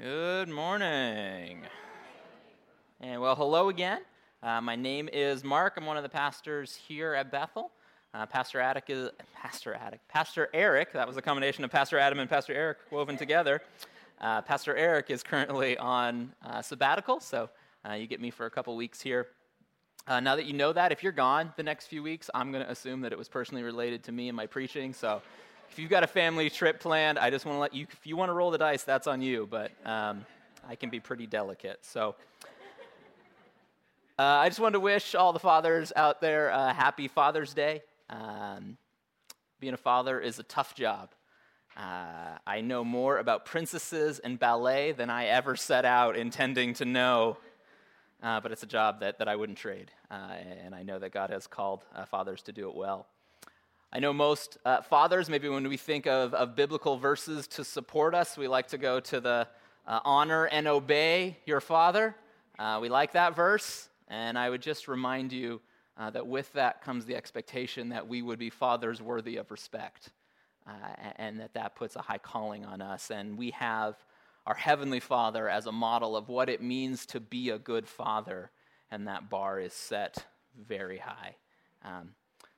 Good morning. And well, hello again. Uh, my name is Mark. I'm one of the pastors here at Bethel. Uh, Pastor Attic is Pastor Attic. Pastor Eric. That was a combination of Pastor Adam and Pastor Eric woven together. Uh, Pastor Eric is currently on uh, sabbatical, so uh, you get me for a couple weeks here. Uh, now that you know that, if you're gone the next few weeks, I'm going to assume that it was personally related to me and my preaching. So if you've got a family trip planned, I just want to let you, if you want to roll the dice, that's on you, but um, I can be pretty delicate. So uh, I just wanted to wish all the fathers out there a happy Father's Day. Um, being a father is a tough job. Uh, I know more about princesses and ballet than I ever set out intending to know, uh, but it's a job that, that I wouldn't trade. Uh, and I know that God has called uh, fathers to do it well. I know most uh, fathers, maybe when we think of, of biblical verses to support us, we like to go to the uh, honor and obey your father. Uh, we like that verse, and I would just remind you uh, that with that comes the expectation that we would be fathers worthy of respect, uh, and that that puts a high calling on us. And we have our Heavenly Father as a model of what it means to be a good father, and that bar is set very high. Um,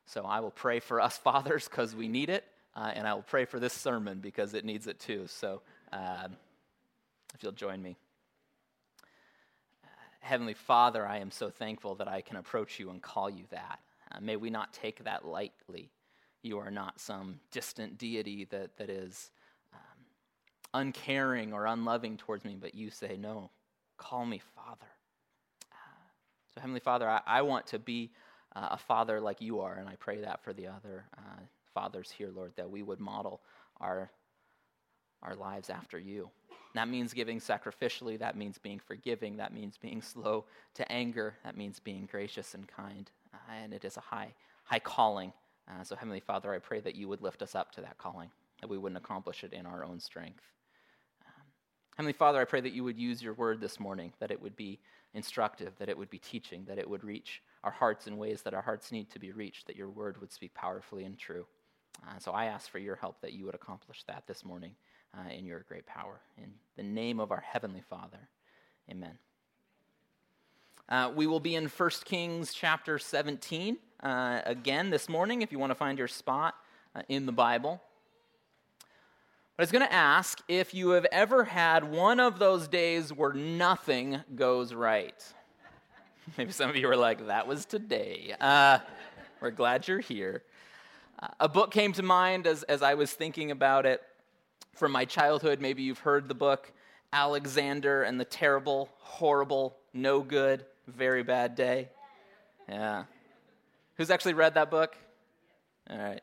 so I will pray for us fathers because we need it, uh, and I will pray for this sermon because it needs it too. So um, if you'll join me. Uh, Heavenly Father, I am so thankful that I can approach you and call you that. Uh, may we not take that lightly. You are not some distant deity that, that is um, uncaring or unloving towards me, but you say, No, call me Father. Uh, so, Heavenly Father, I, I want to be uh, a father like you are. And I pray that for the other uh, fathers here, Lord, that we would model our, our lives after you. that means giving sacrificially. That means being forgiving. That means being slow to anger. That means being gracious and kind. Uh, and it is a high, high calling. Uh, so, Heavenly Father, I pray that you would lift us up to that calling, that we wouldn't accomplish it in our own strength. Um, Heavenly Father, I pray that you would use your word this morning, that it would be instructive, that it would be teaching, that it would reach our hearts in ways that our hearts need to be reached, that your word would speak powerfully and true. Uh, so I ask for your help that you would accomplish that this morning uh, in your great power. In the name of our Heavenly Father, amen. Uh, we will be in 1 Kings chapter 17 uh, again this morning if you want to find your spot uh, in the Bible. But I was going to ask if you have ever had one of those days where nothing goes right. Maybe some of you were like, that was today. Uh, we're glad you're here. Uh, a book came to mind as, as I was thinking about it from my childhood. Maybe you've heard the book Alexander and the Terrible, Horrible, No Good, Very Bad Day. Yeah. Who's actually read that book? All right.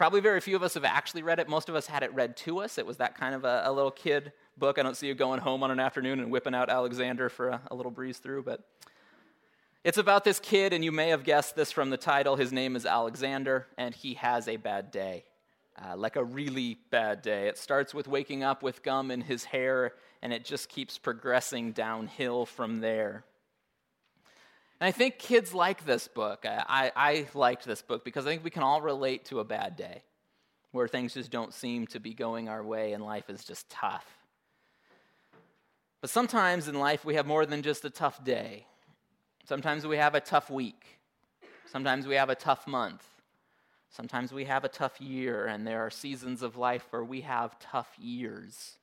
Probably very few of us have actually read it. Most of us had it read to us. It was that kind of a, a little kid book. I don't see you going home on an afternoon and whipping out Alexander for a, a little breeze through, but it's about this kid, and you may have guessed this from the title. His name is Alexander, and he has a bad day. Uh, like a really bad day. It starts with waking up with gum in his hair, and it just keeps progressing downhill from there. And I think kids like this book. I, I, I liked this book because I think we can all relate to a bad day where things just don't seem to be going our way and life is just tough. But sometimes in life we have more than just a tough day. Sometimes we have a tough week. Sometimes we have a tough month. Sometimes we have a tough year, and there are seasons of life where we have tough years.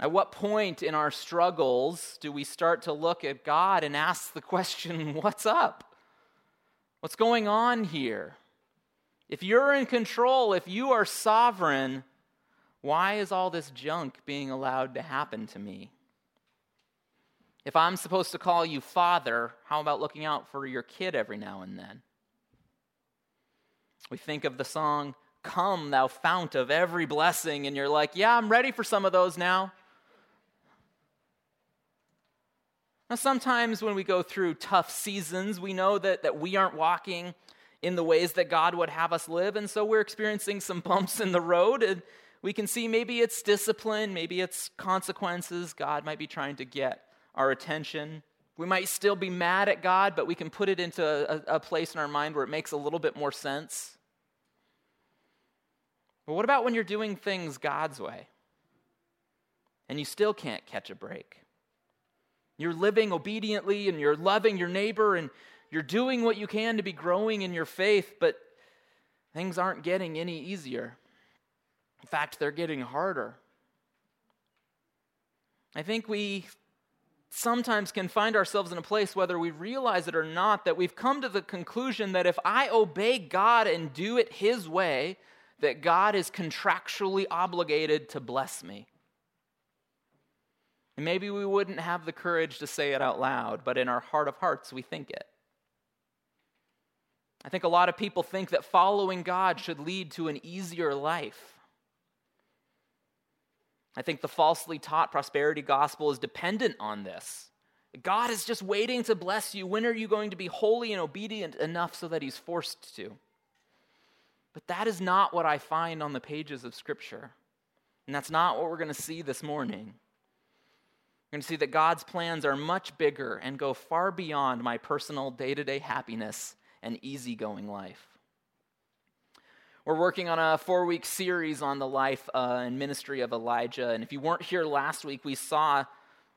At what point in our struggles do we start to look at God and ask the question, What's up? What's going on here? If you're in control, if you are sovereign, why is all this junk being allowed to happen to me? If I'm supposed to call you father, how about looking out for your kid every now and then? We think of the song, Come, thou fount of every blessing, and you're like, Yeah, I'm ready for some of those now. Now, sometimes when we go through tough seasons, we know that, that we aren't walking in the ways that God would have us live, and so we're experiencing some bumps in the road. And we can see maybe it's discipline, maybe it's consequences. God might be trying to get our attention. We might still be mad at God, but we can put it into a, a place in our mind where it makes a little bit more sense. But what about when you're doing things God's way? and you still can't catch a break. You're living obediently and you're loving your neighbor and you're doing what you can to be growing in your faith, but things aren't getting any easier. In fact, they're getting harder. I think we sometimes can find ourselves in a place, whether we realize it or not, that we've come to the conclusion that if I obey God and do it His way, that God is contractually obligated to bless me. Maybe we wouldn't have the courage to say it out loud, but in our heart of hearts, we think it. I think a lot of people think that following God should lead to an easier life. I think the falsely taught prosperity gospel is dependent on this. God is just waiting to bless you. When are you going to be holy and obedient enough so that He's forced to? But that is not what I find on the pages of Scripture. And that's not what we're going to see this morning. We're going to see that God's plans are much bigger and go far beyond my personal day to day happiness and easygoing life. We're working on a four week series on the life uh, and ministry of Elijah. And if you weren't here last week, we saw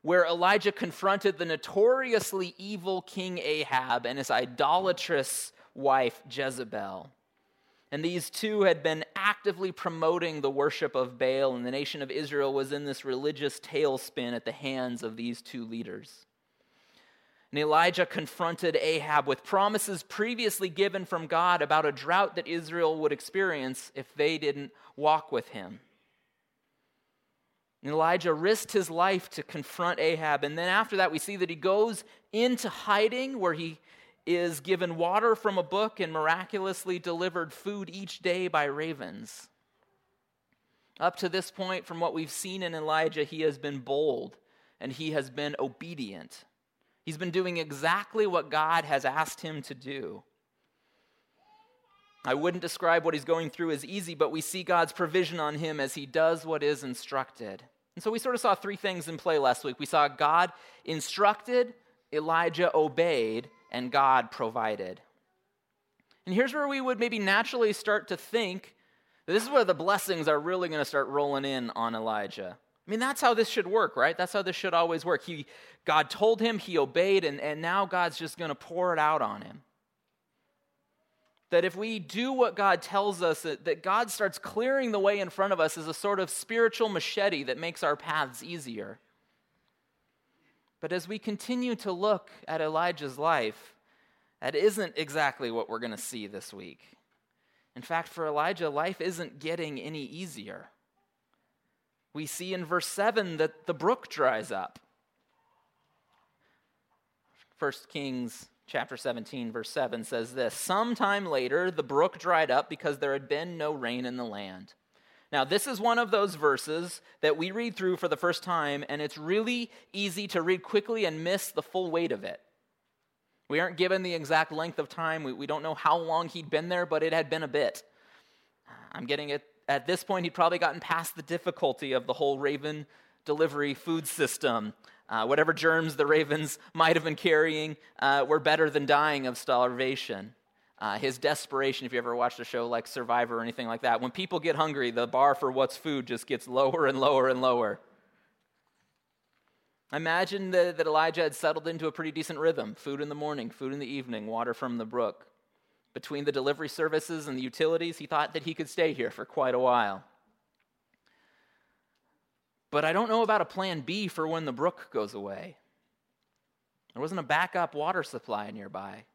where Elijah confronted the notoriously evil King Ahab and his idolatrous wife Jezebel. And these two had been actively promoting the worship of Baal, and the nation of Israel was in this religious tailspin at the hands of these two leaders. And Elijah confronted Ahab with promises previously given from God about a drought that Israel would experience if they didn't walk with him. And Elijah risked his life to confront Ahab. And then after that, we see that he goes into hiding where he is given water from a book and miraculously delivered food each day by ravens. Up to this point, from what we've seen in Elijah, he has been bold and he has been obedient. He's been doing exactly what God has asked him to do. I wouldn't describe what he's going through as easy, but we see God's provision on him as he does what is instructed. And so we sort of saw three things in play last week. We saw God instructed, Elijah obeyed, and God provided. And here's where we would maybe naturally start to think this is where the blessings are really going to start rolling in on Elijah. I mean, that's how this should work, right? That's how this should always work. He, God told him, he obeyed, and, and now God's just going to pour it out on him. That if we do what God tells us, that, that God starts clearing the way in front of us as a sort of spiritual machete that makes our paths easier. But as we continue to look at Elijah's life, that isn't exactly what we're going to see this week. In fact, for Elijah, life isn't getting any easier. We see in verse 7 that the brook dries up. 1 Kings chapter 17 verse 7 says this, "Sometime later the brook dried up because there had been no rain in the land." Now, this is one of those verses that we read through for the first time, and it's really easy to read quickly and miss the full weight of it. We aren't given the exact length of time. We, we don't know how long he'd been there, but it had been a bit. I'm getting it at this point, he'd probably gotten past the difficulty of the whole raven delivery food system. Uh, whatever germs the ravens might have been carrying uh, were better than dying of starvation. Uh, his desperation, if you ever watched a show like Survivor or anything like that, when people get hungry, the bar for what's food just gets lower and lower and lower. Imagine that, that Elijah had settled into a pretty decent rhythm food in the morning, food in the evening, water from the brook. Between the delivery services and the utilities, he thought that he could stay here for quite a while. But I don't know about a plan B for when the brook goes away. There wasn't a backup water supply nearby.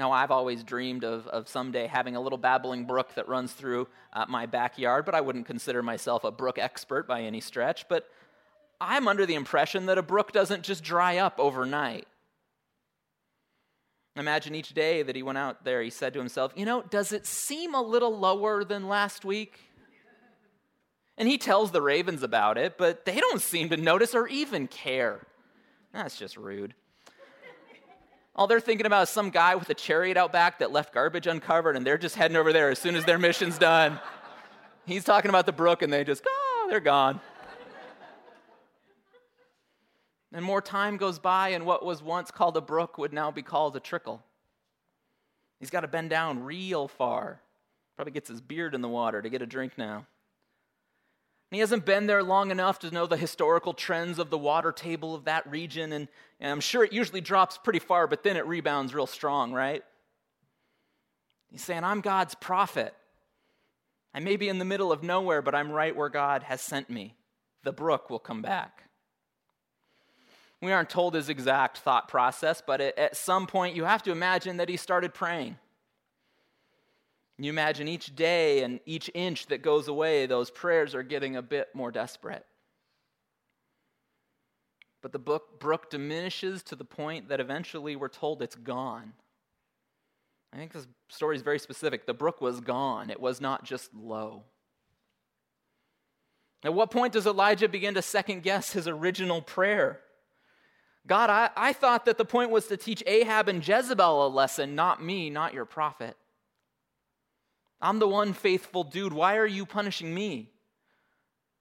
Now, I've always dreamed of, of someday having a little babbling brook that runs through uh, my backyard, but I wouldn't consider myself a brook expert by any stretch. But I'm under the impression that a brook doesn't just dry up overnight. Imagine each day that he went out there, he said to himself, You know, does it seem a little lower than last week? And he tells the ravens about it, but they don't seem to notice or even care. That's just rude. All they're thinking about is some guy with a chariot out back that left garbage uncovered, and they're just heading over there as soon as their mission's done. He's talking about the brook, and they just, oh, they're gone. And more time goes by, and what was once called a brook would now be called a trickle. He's got to bend down real far. Probably gets his beard in the water to get a drink now. He hasn't been there long enough to know the historical trends of the water table of that region. And, and I'm sure it usually drops pretty far, but then it rebounds real strong, right? He's saying, I'm God's prophet. I may be in the middle of nowhere, but I'm right where God has sent me. The brook will come back. We aren't told his exact thought process, but at some point you have to imagine that he started praying. You imagine each day and each inch that goes away, those prayers are getting a bit more desperate. But the book, brook diminishes to the point that eventually we're told it's gone. I think this story is very specific. The brook was gone, it was not just low. At what point does Elijah begin to second guess his original prayer? God, I, I thought that the point was to teach Ahab and Jezebel a lesson, not me, not your prophet. I'm the one faithful dude. Why are you punishing me?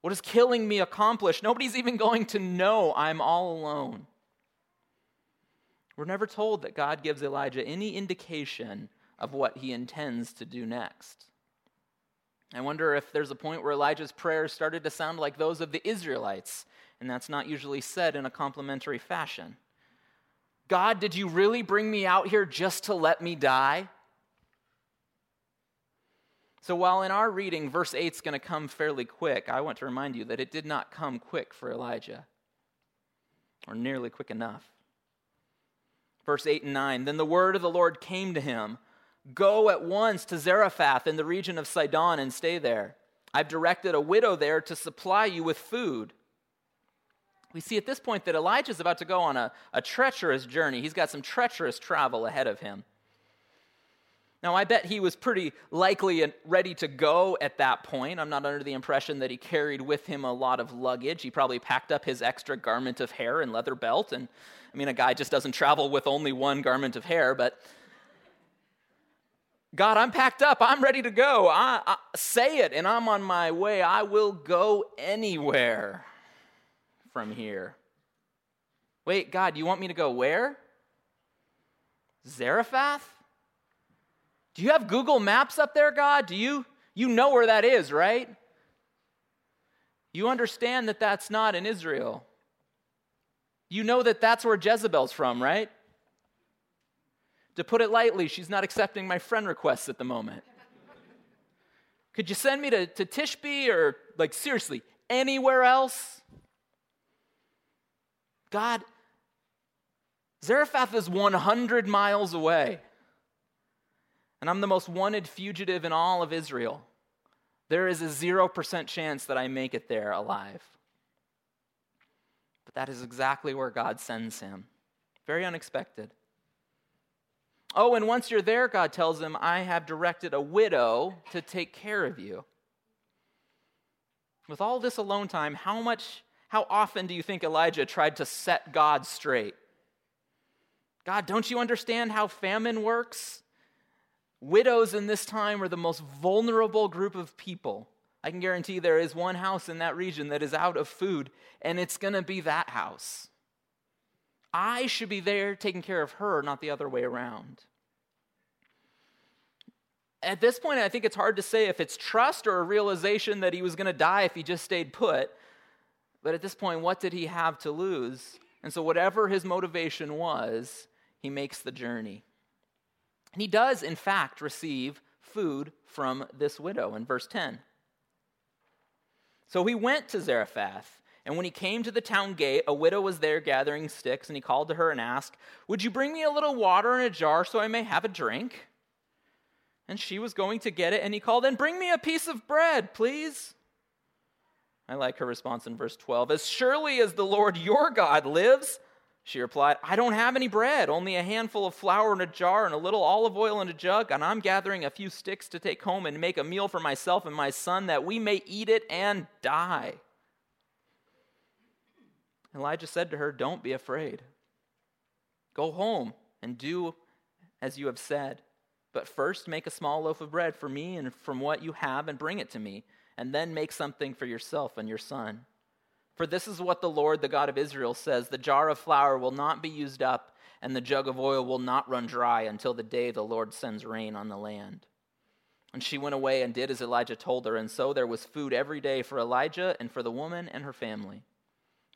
What does killing me accomplish? Nobody's even going to know I'm all alone. We're never told that God gives Elijah any indication of what he intends to do next. I wonder if there's a point where Elijah's prayers started to sound like those of the Israelites, and that's not usually said in a complimentary fashion. God, did you really bring me out here just to let me die? So, while in our reading, verse 8 is going to come fairly quick, I want to remind you that it did not come quick for Elijah, or nearly quick enough. Verse 8 and 9 Then the word of the Lord came to him Go at once to Zarephath in the region of Sidon and stay there. I've directed a widow there to supply you with food. We see at this point that Elijah is about to go on a, a treacherous journey. He's got some treacherous travel ahead of him. Now, I bet he was pretty likely and ready to go at that point. I'm not under the impression that he carried with him a lot of luggage. He probably packed up his extra garment of hair and leather belt. And I mean, a guy just doesn't travel with only one garment of hair, but God, I'm packed up. I'm ready to go. I, I, say it, and I'm on my way. I will go anywhere from here. Wait, God, you want me to go where? Zarephath? Do you have Google Maps up there, God? Do you you know where that is, right? You understand that that's not in Israel. You know that that's where Jezebel's from, right? To put it lightly, she's not accepting my friend requests at the moment. Could you send me to, to Tishbe or, like, seriously, anywhere else? God, Zarephath is 100 miles away and I'm the most wanted fugitive in all of Israel, there is a 0% chance that I make it there alive. But that is exactly where God sends him. Very unexpected. Oh, and once you're there, God tells him, I have directed a widow to take care of you. With all this alone time, how much, how often do you think Elijah tried to set God straight? God, don't you understand how famine works? Widows in this time are the most vulnerable group of people. I can guarantee there is one house in that region that is out of food, and it's going to be that house. I should be there taking care of her, not the other way around. At this point, I think it's hard to say if it's trust or a realization that he was going to die if he just stayed put. But at this point, what did he have to lose? And so, whatever his motivation was, he makes the journey. He does, in fact, receive food from this widow in verse 10. So he went to Zarephath, and when he came to the town gate, a widow was there gathering sticks, and he called to her and asked, Would you bring me a little water in a jar so I may have a drink? And she was going to get it, and he called, And bring me a piece of bread, please. I like her response in verse 12. As surely as the Lord your God lives, she replied, I don't have any bread, only a handful of flour in a jar and a little olive oil in a jug, and I'm gathering a few sticks to take home and make a meal for myself and my son that we may eat it and die. Elijah said to her, Don't be afraid. Go home and do as you have said. But first make a small loaf of bread for me and from what you have and bring it to me, and then make something for yourself and your son. For this is what the Lord, the God of Israel, says The jar of flour will not be used up, and the jug of oil will not run dry until the day the Lord sends rain on the land. And she went away and did as Elijah told her, and so there was food every day for Elijah and for the woman and her family.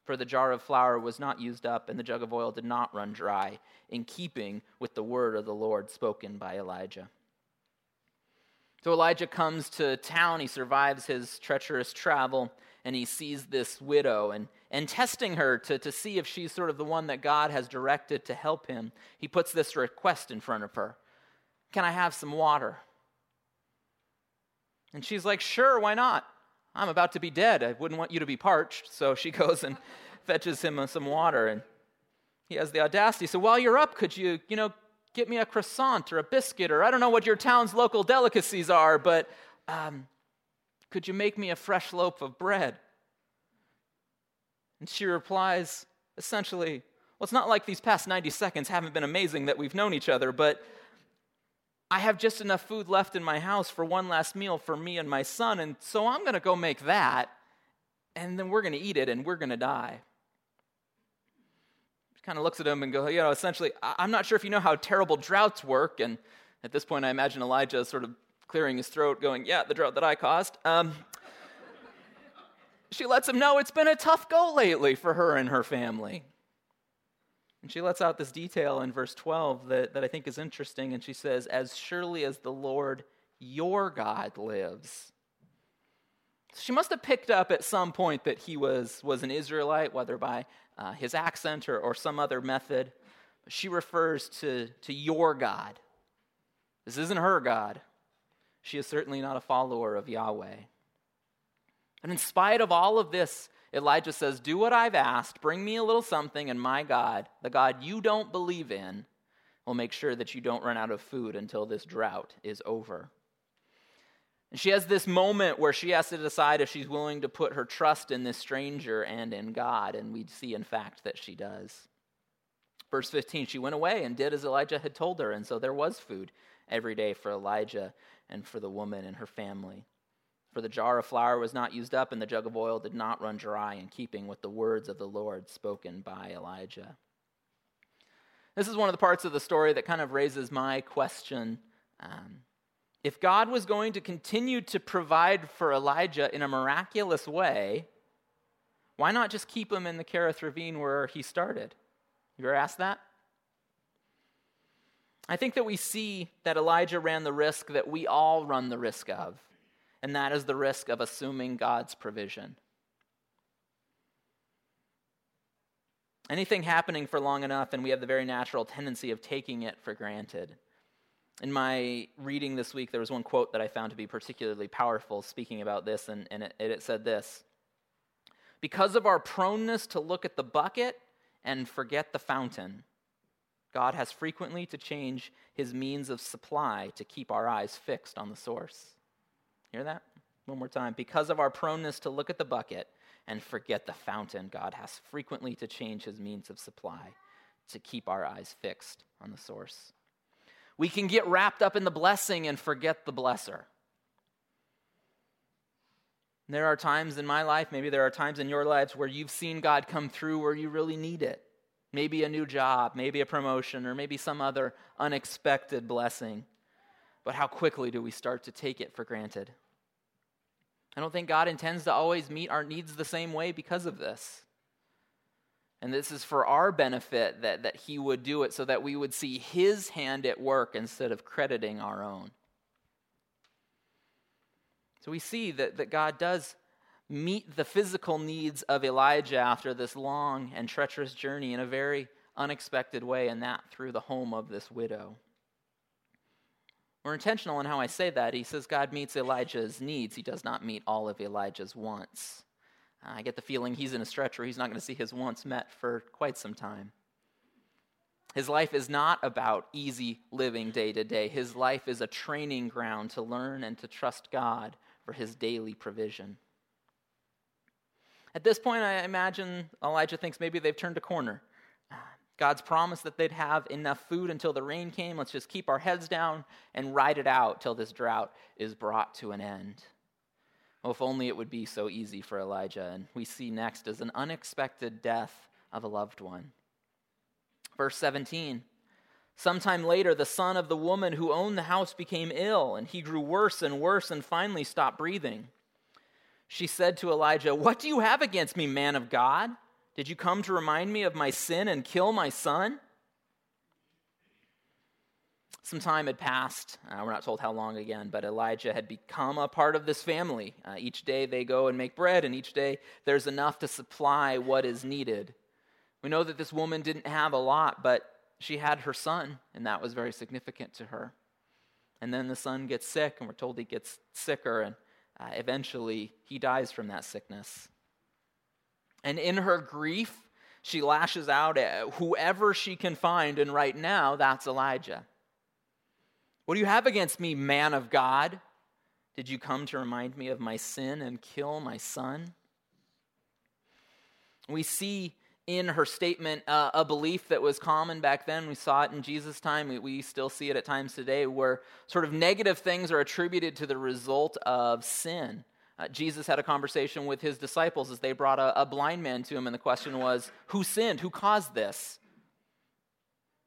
For the jar of flour was not used up, and the jug of oil did not run dry, in keeping with the word of the Lord spoken by Elijah. So Elijah comes to town. He survives his treacherous travel, and he sees this widow. And, and testing her to, to see if she's sort of the one that God has directed to help him, he puts this request in front of her Can I have some water? And she's like, Sure, why not? I'm about to be dead. I wouldn't want you to be parched. So she goes and fetches him some water. And he has the audacity. So while you're up, could you, you know, get me a croissant or a biscuit or I don't know what your town's local delicacies are, but um, could you make me a fresh loaf of bread? And she replies, essentially, well, it's not like these past 90 seconds haven't been amazing that we've known each other, but I have just enough food left in my house for one last meal for me and my son, and so I'm going to go make that, and then we're going to eat it and we're going to die. She kind of looks at him and goes, you know, essentially, I'm not sure if you know how terrible droughts work. And at this point, I imagine Elijah sort of clearing his throat, going, yeah, the drought that I caused. Um, she lets him know it's been a tough go lately for her and her family. And she lets out this detail in verse 12 that, that I think is interesting. And she says, As surely as the Lord your God lives. She must have picked up at some point that he was, was an Israelite, whether by uh, his accent or, or some other method. She refers to, to your God. This isn't her God. She is certainly not a follower of Yahweh. And in spite of all of this, Elijah says, Do what I've asked, bring me a little something, and my God, the God you don't believe in, will make sure that you don't run out of food until this drought is over. And she has this moment where she has to decide if she's willing to put her trust in this stranger and in God, and we see, in fact, that she does. Verse 15 She went away and did as Elijah had told her, and so there was food every day for Elijah and for the woman and her family. For the jar of flour was not used up, and the jug of oil did not run dry, in keeping with the words of the Lord spoken by Elijah. This is one of the parts of the story that kind of raises my question. Um, if God was going to continue to provide for Elijah in a miraculous way, why not just keep him in the Kerith ravine where he started? You ever asked that? I think that we see that Elijah ran the risk that we all run the risk of and that is the risk of assuming God's provision. Anything happening for long enough, and we have the very natural tendency of taking it for granted. In my reading this week, there was one quote that I found to be particularly powerful speaking about this, and, and it, it said this Because of our proneness to look at the bucket and forget the fountain, God has frequently to change his means of supply to keep our eyes fixed on the source. Hear that? One more time. Because of our proneness to look at the bucket and forget the fountain, God has frequently to change his means of supply to keep our eyes fixed on the source. We can get wrapped up in the blessing and forget the blesser. There are times in my life, maybe there are times in your lives where you've seen God come through where you really need it. Maybe a new job, maybe a promotion, or maybe some other unexpected blessing. But how quickly do we start to take it for granted? I don't think God intends to always meet our needs the same way because of this. And this is for our benefit that, that He would do it so that we would see His hand at work instead of crediting our own. So we see that, that God does meet the physical needs of Elijah after this long and treacherous journey in a very unexpected way, and that through the home of this widow. We're intentional in how I say that. He says God meets Elijah's needs, he does not meet all of Elijah's wants. I get the feeling he's in a stretch where he's not going to see his wants met for quite some time. His life is not about easy living day to day. His life is a training ground to learn and to trust God for his daily provision. At this point, I imagine Elijah thinks maybe they've turned a corner. God's promised that they'd have enough food until the rain came. Let's just keep our heads down and ride it out till this drought is brought to an end. Oh, if only it would be so easy for Elijah. And we see next is an unexpected death of a loved one. Verse 17 Sometime later, the son of the woman who owned the house became ill, and he grew worse and worse and finally stopped breathing. She said to Elijah, What do you have against me, man of God? Did you come to remind me of my sin and kill my son? Some time had passed. Uh, we're not told how long again, but Elijah had become a part of this family. Uh, each day they go and make bread, and each day there's enough to supply what is needed. We know that this woman didn't have a lot, but she had her son, and that was very significant to her. And then the son gets sick, and we're told he gets sicker, and uh, eventually he dies from that sickness. And in her grief, she lashes out at whoever she can find, and right now, that's Elijah. What do you have against me, man of God? Did you come to remind me of my sin and kill my son? We see in her statement uh, a belief that was common back then. We saw it in Jesus' time. We, we, still see it at times today where sort of negative things are attributed to the result of sin. Uh, Jesus had a conversation with his disciples as they brought a, a blind man to him, and the question was, Who sinned? Who caused this?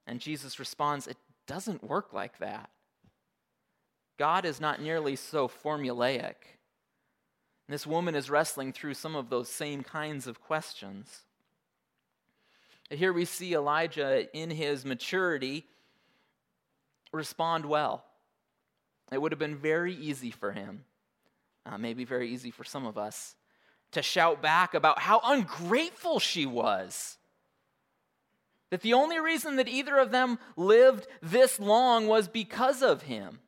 And Jesus responds, It doesn't work like that. God is not nearly so formulaic. This woman is wrestling through some of those same kinds of questions. Here we see Elijah in his maturity respond well. It would have been very easy for him, uh, maybe very easy for some of us, to shout back about how ungrateful she was. That the only reason that either of them lived this long was because of him.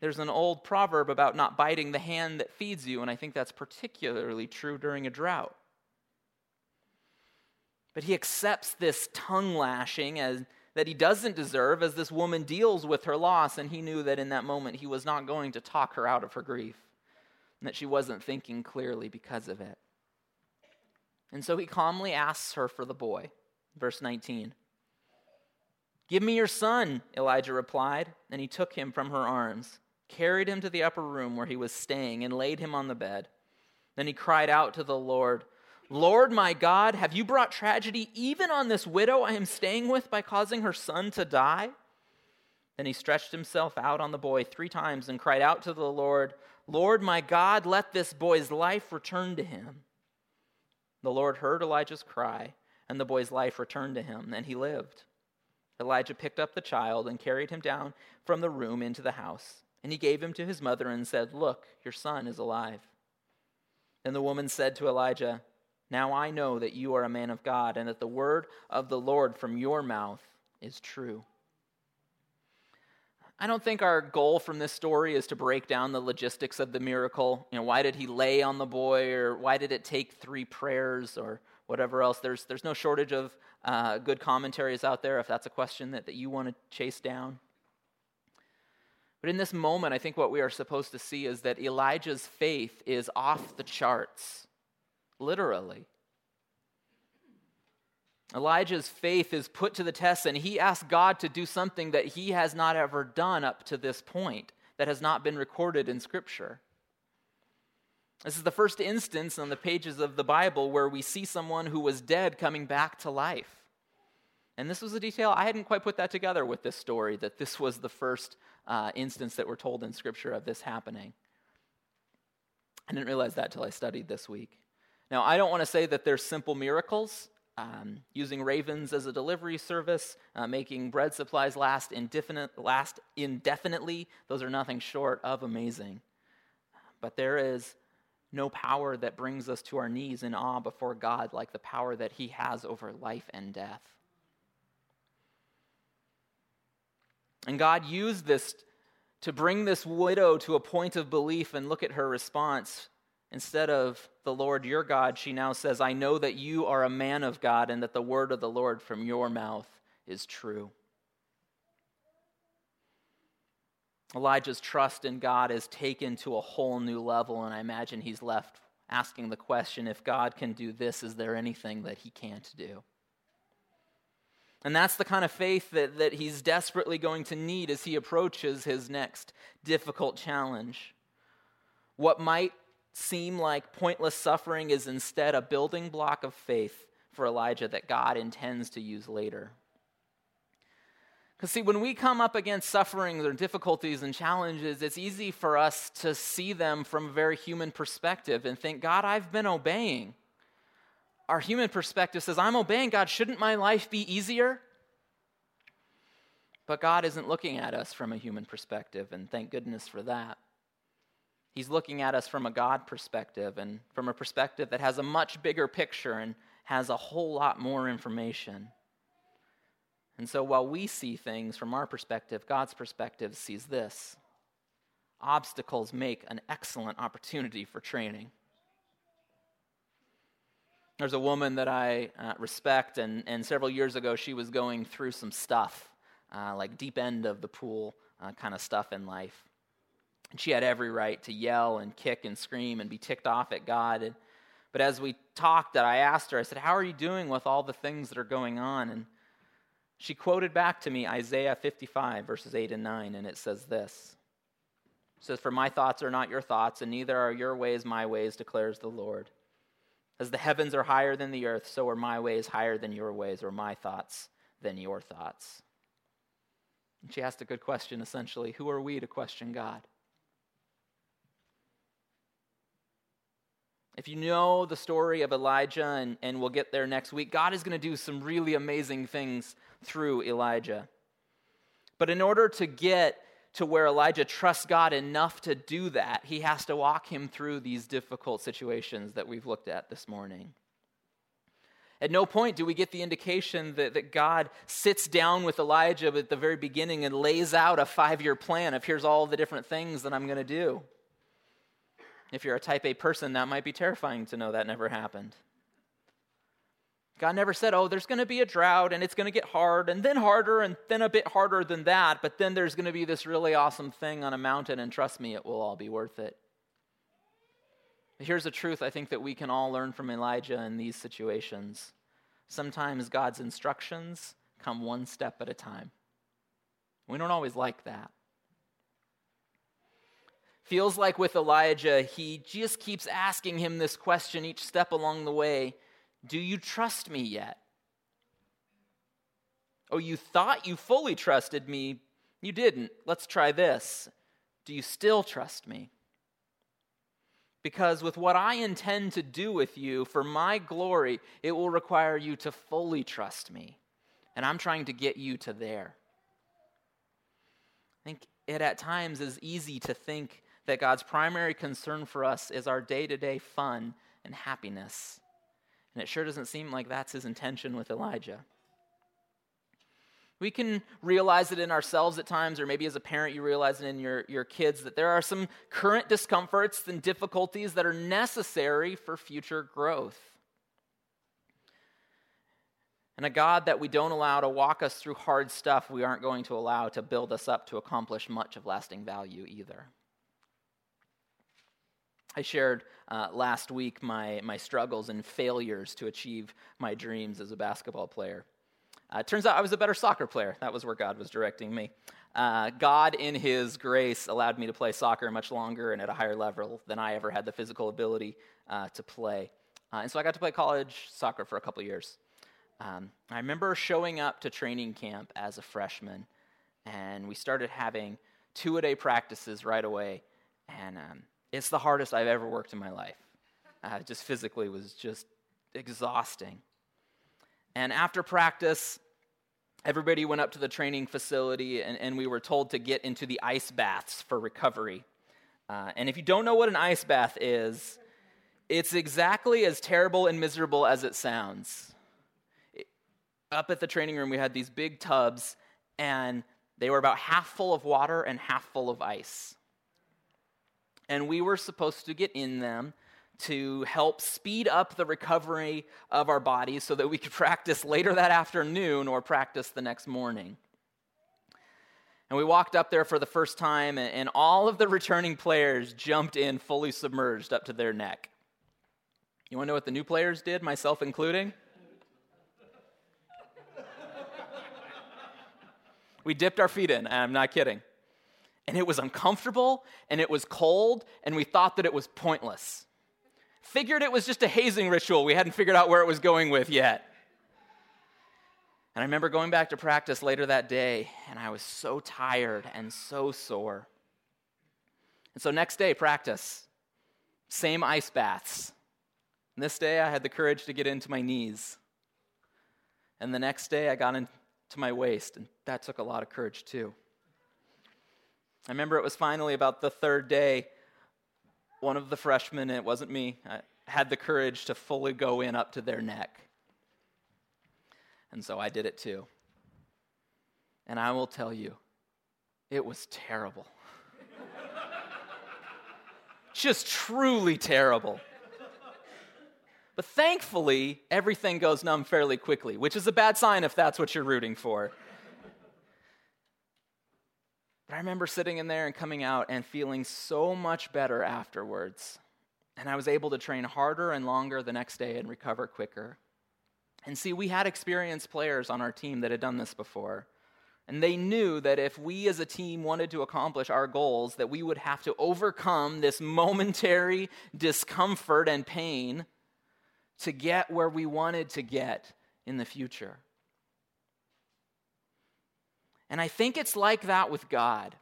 There's an old proverb about not biting the hand that feeds you, and I think that's particularly true during a drought. But he accepts this tongue lashing as, that he doesn't deserve as this woman deals with her loss, and he knew that in that moment he was not going to talk her out of her grief, and that she wasn't thinking clearly because of it. And so he calmly asks her for the boy. Verse 19. Give me your son, Elijah replied, and he took him from her arms, carried him to the upper room where he was staying, and laid him on the bed. Then he cried out to the Lord. Lord my God, have you brought tragedy even on this widow I am staying with by causing her son to die? Then he stretched himself out on the boy three times and cried out to the Lord, Lord my God, let this boy's life return to him. The Lord heard Elijah's cry, and the boy's life returned to him, and he lived. Elijah picked up the child and carried him down from the room into the house, and he gave him to his mother and said, Look, your son is alive. Then the woman said to Elijah, now I know that you are a man of God and that the word of the Lord from your mouth is true. I don't think our goal from this story is to break down the logistics of the miracle. You know, why did he lay on the boy, or why did it take three prayers, or whatever else. There's, there's no shortage of uh, good commentaries out there if that's a question that, that you want to chase down. But in this moment, I think what we are supposed to see is that Elijah's faith is off the charts literally. Elijah's faith is put to the test, and he asks God to do something that he has not ever done up to this point, that has not been recorded in Scripture. This is the first instance on the pages of the Bible where we see someone who was dead coming back to life. And this was a detail, I hadn't quite put that together with this story, that this was the first uh, instance that we're told in Scripture of this happening. I didn't realize that till I studied this week. Now, I don't want to say that they're simple miracles. Um, using ravens as a delivery service, uh, making bread supplies last, indefinite, last indefinitely, those are nothing short of amazing. But there is no power that brings us to our knees in awe before God like the power that He has over life and death. And God used this to bring this widow to a point of belief and look at her response. Instead of the Lord your God, she now says, I know that you are a man of God and that the word of the Lord from your mouth is true. Elijah's trust in God is taken to a whole new level, and I imagine he's left asking the question if God can do this, is there anything that he can't do? And that's the kind of faith that, that he's desperately going to need as he approaches his next difficult challenge. What might seem like pointless suffering is instead a building block of faith for Elijah that God intends to use later. Because, see, when we come up against sufferings or difficulties and challenges, it's easy for us to see them from a very human perspective and think, God, I've been obeying. Our human perspective says, I'm obeying God. Shouldn't my life be easier? But God isn't looking at us from a human perspective, and thank goodness for that. He's looking at us from a God perspective and from a perspective that has a much bigger picture and has a whole lot more information. And so while we see things from our perspective, God's perspective sees this obstacles make an excellent opportunity for training. There's a woman that I uh, respect, and, and several years ago, she was going through some stuff, uh, like deep end of the pool uh, kind of stuff in life. And she had every right to yell and kick and scream and be ticked off at God. And, but as we talked, I asked her, I said, How are you doing with all the things that are going on? And she quoted back to me Isaiah 55, verses 8 and 9, and it says this. It says, For my thoughts are not your thoughts, and neither are your ways my ways, declares the Lord. As the heavens are higher than the earth, so are my ways higher than your ways, or my thoughts than your thoughts. And she asked a good question, essentially Who are we to question God? If you know the story of Elijah, and, and we'll get there next week, God is going to do some really amazing things through Elijah. But in order to get to where Elijah trusts God enough to do that, he has to walk him through these difficult situations that we've looked at this morning. At no point do we get the indication that, that God sits down with Elijah at the very beginning and lays out a five year plan of here's all the different things that I'm going to do. If you're a type A person, that might be terrifying to know that never happened. God never said, oh, there's going to be a drought and it's going to get hard and then harder and then a bit harder than that, but then there's going to be this really awesome thing on a mountain and trust me, it will all be worth it. But here's a truth I think that we can all learn from Elijah in these situations. Sometimes God's instructions come one step at a time. We don't always like that. Feels like with Elijah, he just keeps asking him this question each step along the way Do you trust me yet? Oh, you thought you fully trusted me. You didn't. Let's try this. Do you still trust me? Because with what I intend to do with you for my glory, it will require you to fully trust me. And I'm trying to get you to there. I think it at times is easy to think that God's primary concern for us is our day to day fun and happiness. And it sure doesn't seem like that's his intention with Elijah. We can realize it in ourselves at times, or maybe as a parent, you realize it in your, your kids, that there are some current discomforts and difficulties that are necessary for future growth. And a God that we don't allow to walk us through hard stuff, we aren't going to allow to build us up to accomplish much of lasting value either. I shared uh, last week my, my struggles and failures to achieve my dreams as a basketball player. Uh, it turns out I was a better soccer player. That was where God was directing me. Uh, God, in His grace, allowed me to play soccer much longer and at a higher level than I ever had the physical ability uh, to play. Uh, and so I got to play college soccer for a couple years. Um, I remember showing up to training camp as a freshman, and we started having two a day practices right away. And um, it's the hardest I've ever worked in my life. Uh, just physically was just exhausting. And after practice, everybody went up to the training facility and, and we were told to get into the ice baths for recovery. Uh, and if you don't know what an ice bath is, it's exactly as terrible and miserable as it sounds. It, up at the training room, we had these big tubs, and they were about half full of water and half full of ice and we were supposed to get in them to help speed up the recovery of our bodies so that we could practice later that afternoon or practice the next morning. And we walked up there for the first time, and, all of the returning players jumped in fully submerged up to their neck. You want to know what the new players did, myself including? we dipped our feet in, I'm not kidding and it was uncomfortable and it was cold and we thought that it was pointless. Figured it was just a hazing ritual we hadn't figured out where it was going with yet. And I remember going back to practice later that day, and I was so tired and so sore. And so, next day, practice, same ice baths. And this day, I had the courage to get into my knees. And the next day, I got into my waist, and that took a lot of courage too. I remember it was finally about the third day, one of the freshmen, it wasn't me, I had the courage to fully go in up to their neck. And so I did it too. And I will tell you, it was terrible. Just truly terrible. But thankfully, everything goes numb fairly quickly, which is a bad sign if that's what you're rooting for. I remember sitting in there and coming out and feeling so much better afterwards. And I was able to train harder and longer the next day and recover quicker. And see, we had experienced players on our team that had done this before. And they knew that if we as a team wanted to accomplish our goals, that we would have to overcome this momentary discomfort and pain to get where we wanted to get in the future. And I think it's like that with God.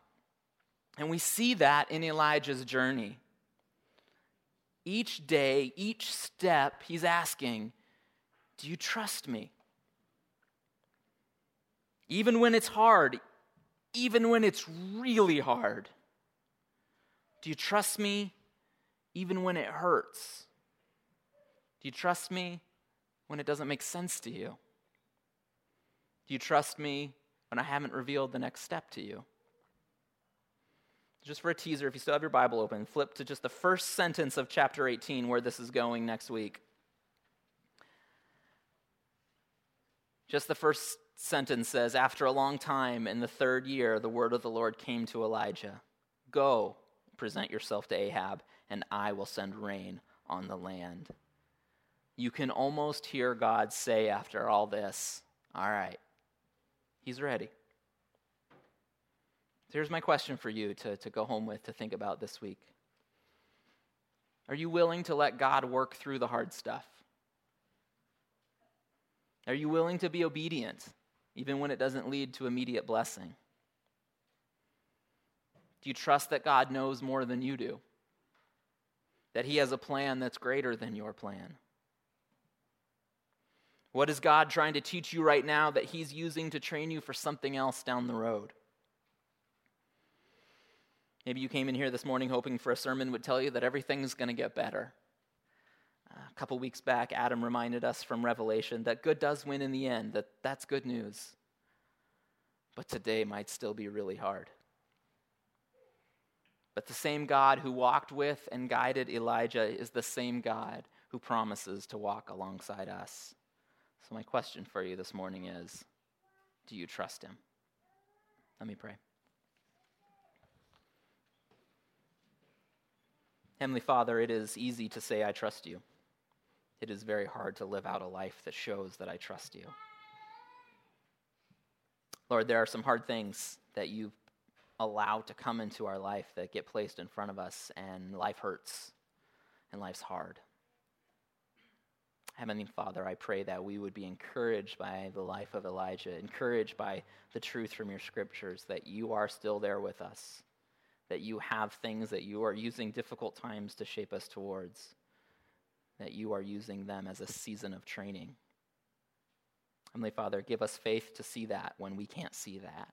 And we see that in Elijah's journey. Each day, each step, he's asking, do you trust me? Even when it's hard, even when it's really hard. Do you trust me even when it hurts? Do you trust me when it doesn't make sense to you? Do you trust me when I haven't revealed the next step to you? Just for a teaser, if you still have your Bible open, flip to just the first sentence of chapter 18 where this is going next week. Just the first sentence says After a long time, in the third year, the word of the Lord came to Elijah Go, present yourself to Ahab, and I will send rain on the land. You can almost hear God say after all this, All right, He's ready. So here's my question for you to, to go home with, to think about this week. Are you willing to let God work through the hard stuff? Are you willing to be obedient, even when it doesn't lead to immediate blessing? Do you trust that God knows more than you do? That He has a plan that's greater than your plan? What is God trying to teach you right now that He's using to train you for something else down the road? Maybe you came in here this morning hoping for a sermon would tell you that everything's going to get better. A couple weeks back, Adam reminded us from Revelation that good does win in the end, that that's good news. But today might still be really hard. But the same God who walked with and guided Elijah is the same God who promises to walk alongside us. So, my question for you this morning is do you trust him? Let me pray. Heavenly Father, it is easy to say, I trust you it is very hard to live out a life that shows that I trust you. Lord, there are some hard things that you allow to come into our life that get placed in front of us, and life hurts and life's hard. Heavenly Father, I pray that we would be encouraged by the life of Elijah, encouraged by the truth from your scriptures that you are still there with us, that you have things that you are using difficult times to shape us towards that you are using them as a season of training. Heavenly Father, give us faith to see that when we can't see that.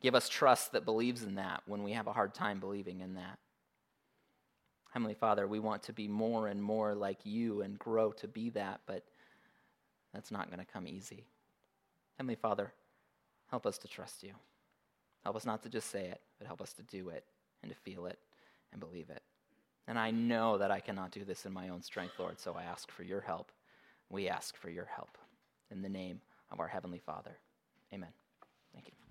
Give us trust that believes in that when we have a hard time believing in that. Heavenly Father, we want to be more and more like you and grow to be that, but that's not going to come easy. Heavenly Father, help us to trust you. Help us not to just say it, but help us to do it and to feel it and believe it. And I know that I cannot do this in my own strength, Lord, so I ask for your help. We ask for your help. In the name of our Heavenly Father. Amen. Thank you.